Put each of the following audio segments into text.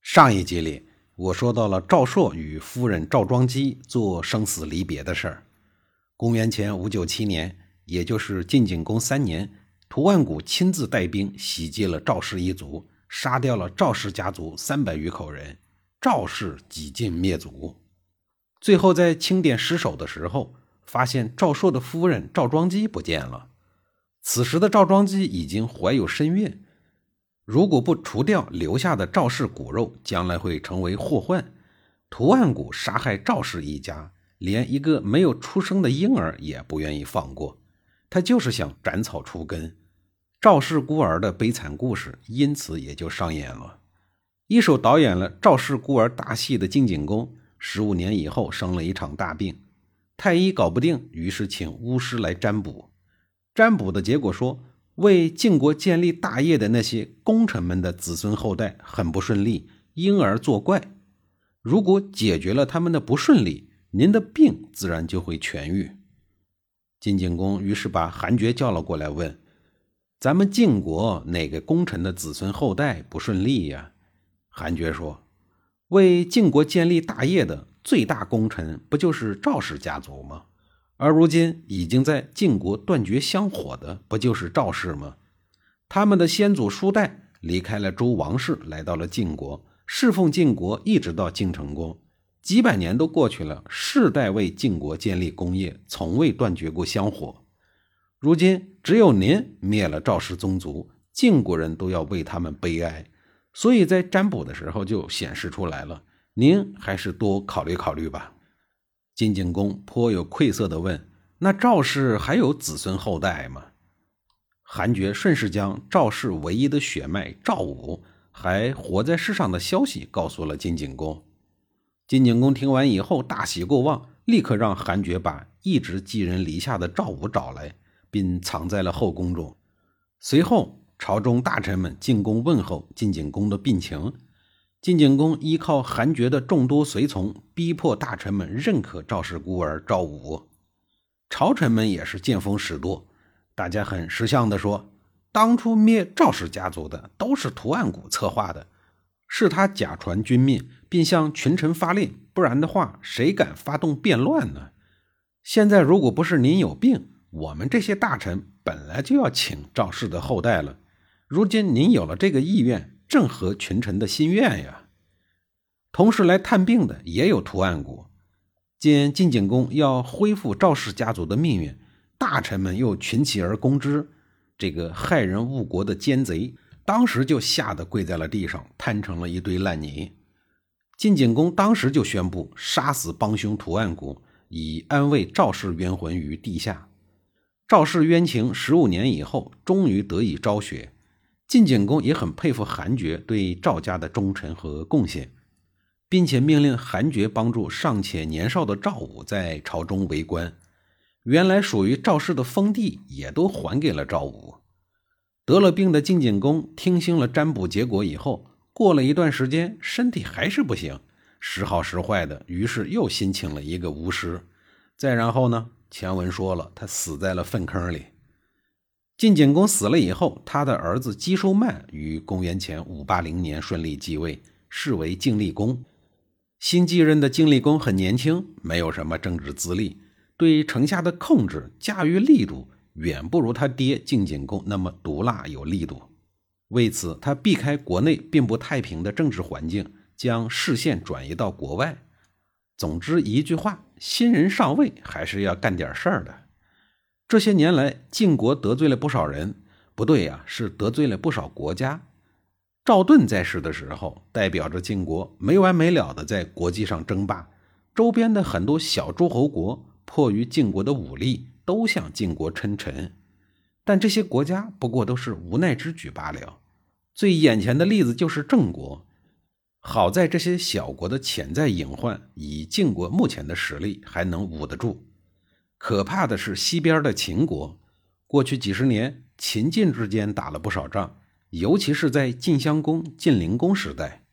上一集里，我说到了赵朔与夫人赵庄姬做生死离别的事儿。公元前五九七年，也就是晋景公三年，屠万古亲自带兵袭击了赵氏一族，杀掉了赵氏家族三百余口人，赵氏几近灭族。最后在清点尸首的时候，发现赵朔的夫人赵庄姬不见了。此时的赵庄姬已经怀有身孕。如果不除掉留下的赵氏骨肉，将来会成为祸患。屠万古杀害赵氏一家，连一个没有出生的婴儿也不愿意放过，他就是想斩草除根。赵氏孤儿的悲惨故事因此也就上演了。一手导演了赵氏孤儿大戏的晋景公，十五年以后生了一场大病，太医搞不定，于是请巫师来占卜。占卜的结果说。为晋国建立大业的那些功臣们的子孙后代很不顺利，因而作怪。如果解决了他们的不顺利，您的病自然就会痊愈。晋景公于是把韩厥叫了过来，问：“咱们晋国哪个功臣的子孙后代不顺利呀？”韩厥说：“为晋国建立大业的最大功臣，不就是赵氏家族吗？”而如今已经在晋国断绝香火的，不就是赵氏吗？他们的先祖叔代离开了周王室，来到了晋国，侍奉晋国，一直到晋成公，几百年都过去了，世代为晋国建立功业，从未断绝过香火。如今只有您灭了赵氏宗族，晋国人都要为他们悲哀，所以在占卜的时候就显示出来了。您还是多考虑考虑吧。晋景公颇有愧色地问：“那赵氏还有子孙后代吗？”韩厥顺势将赵氏唯一的血脉赵武还活在世上的消息告诉了晋景公。晋景公听完以后大喜过望，立刻让韩厥把一直寄人篱下的赵武找来，并藏在了后宫中。随后，朝中大臣们进宫问候晋景公的病情。晋景公依靠韩厥的众多随从，逼迫大臣们认可赵氏孤儿赵武。朝臣们也是见风使舵，大家很识相地说：“当初灭赵氏家族的都是屠岸贾策划的，是他假传君命，并向群臣发令，不然的话，谁敢发动变乱呢？现在如果不是您有病，我们这些大臣本来就要请赵氏的后代了。如今您有了这个意愿。”正合群臣的心愿呀。同时来探病的也有屠岸贾。见晋景公要恢复赵氏家族的命运，大臣们又群起而攻之。这个害人误国的奸贼，当时就吓得跪在了地上，摊成了一堆烂泥。晋景公当时就宣布杀死帮凶屠岸贾，以安慰赵氏冤魂于地下。赵氏冤情十五年以后，终于得以昭雪。晋景公也很佩服韩厥对赵家的忠诚和贡献，并且命令韩厥帮助尚且年少的赵武在朝中为官。原来属于赵氏的封地也都还给了赵武。得了病的晋景公听信了占卜结果以后，过了一段时间，身体还是不行，时好时坏的，于是又新请了一个巫师。再然后呢，前文说了，他死在了粪坑里。晋景公死了以后，他的儿子姬叔曼于公元前五八零年顺利继位，是为晋厉公。新继任的晋厉公很年轻，没有什么政治资历，对城下的控制驾驭力度远不如他爹晋景公那么毒辣有力度。为此，他避开国内并不太平的政治环境，将视线转移到国外。总之一句话，新人上位还是要干点事儿的。这些年来，晋国得罪了不少人，不对呀，是得罪了不少国家。赵盾在世的时候，代表着晋国没完没了的在国际上争霸，周边的很多小诸侯国迫于晋国的武力，都向晋国称臣。但这些国家不过都是无奈之举罢了。最眼前的例子就是郑国，好在这些小国的潜在隐患，以晋国目前的实力还能捂得住。可怕的是西边的秦国，过去几十年秦晋之间打了不少仗，尤其是在晋襄公、晋灵公时代，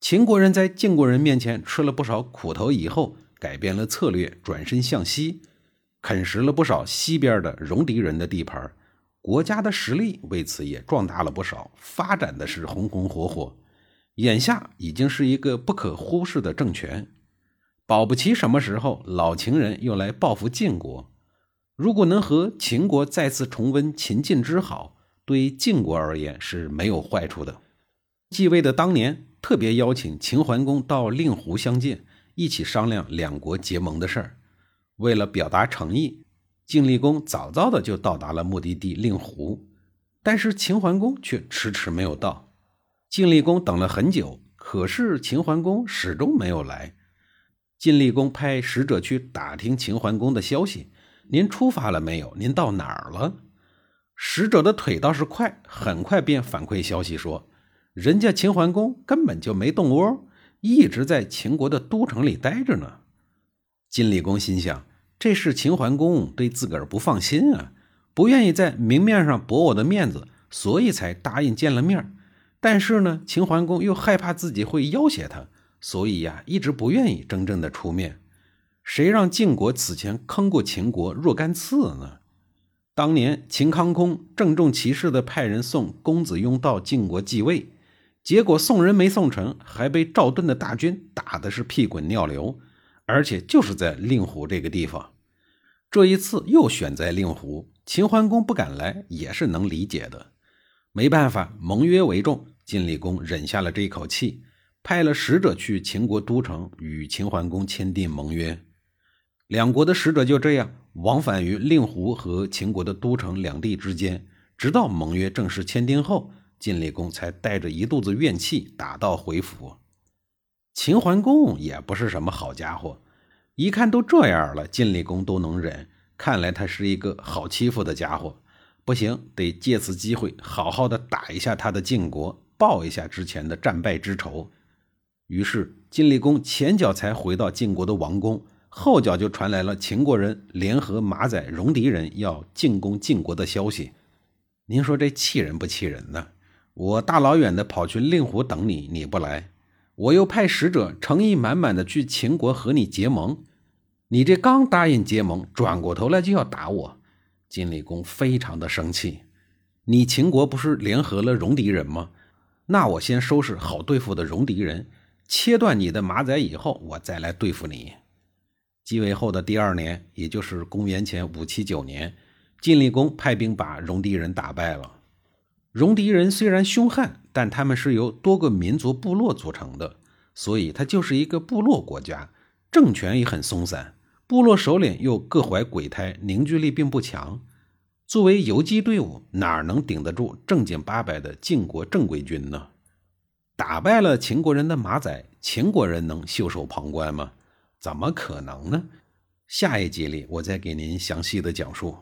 秦国人在晋国人面前吃了不少苦头，以后改变了策略，转身向西，啃食了不少西边的戎狄人的地盘。国家的实力为此也壮大了不少，发展的是红红火火，眼下已经是一个不可忽视的政权。保不齐什么时候老秦人又来报复晋国，如果能和秦国再次重温秦晋之好，对晋国而言是没有坏处的。继位的当年，特别邀请秦桓公到令狐相见，一起商量两国结盟的事儿。为了表达诚意。晋厉公早早的就到达了目的地令狐，但是秦桓公却迟迟没有到。晋厉公等了很久，可是秦桓公始终没有来。晋厉公派使者去打听秦桓公的消息：“您出发了没有？您到哪儿了？”使者的腿倒是快，很快便反馈消息说：“人家秦桓公根本就没动窝，一直在秦国的都城里待着呢。”晋厉公心想。这是秦桓公对自个儿不放心啊，不愿意在明面上驳我的面子，所以才答应见了面。但是呢，秦桓公又害怕自己会要挟他，所以呀，一直不愿意真正的出面。谁让晋国此前坑过秦国若干次呢？当年秦康公郑重其事的派人送公子雍到晋国继位，结果送人没送成，还被赵盾的大军打的是屁滚尿流。而且就是在令狐这个地方，这一次又选在令狐，秦桓公不敢来也是能理解的。没办法，盟约为重，晋厉公忍下了这一口气，派了使者去秦国都城与秦桓公签订盟约。两国的使者就这样往返于令狐和秦国的都城两地之间，直到盟约正式签订后，晋厉公才带着一肚子怨气打道回府。秦桓公也不是什么好家伙，一看都这样了，晋厉公都能忍，看来他是一个好欺负的家伙。不行，得借此机会好好的打一下他的晋国，报一下之前的战败之仇。于是，晋厉公前脚才回到晋国的王宫，后脚就传来了秦国人联合马仔、戎狄人要进攻晋国的消息。您说这气人不气人呢？我大老远的跑去令狐等你，你不来。我又派使者诚意满满的去秦国和你结盟，你这刚答应结盟，转过头来就要打我，晋厉公非常的生气。你秦国不是联合了戎狄人吗？那我先收拾好对付的戎狄人，切断你的马仔以后，我再来对付你。继位后的第二年，也就是公元前五七九年，晋厉公派兵把戎狄人打败了。戎狄人虽然凶悍，但他们是由多个民族部落组成的，所以它就是一个部落国家，政权也很松散，部落首领又各怀鬼胎，凝聚力并不强。作为游击队伍，哪能顶得住正经八百的晋国正规军呢？打败了秦国人的马仔，秦国人能袖手旁观吗？怎么可能呢？下一集里，我再给您详细的讲述。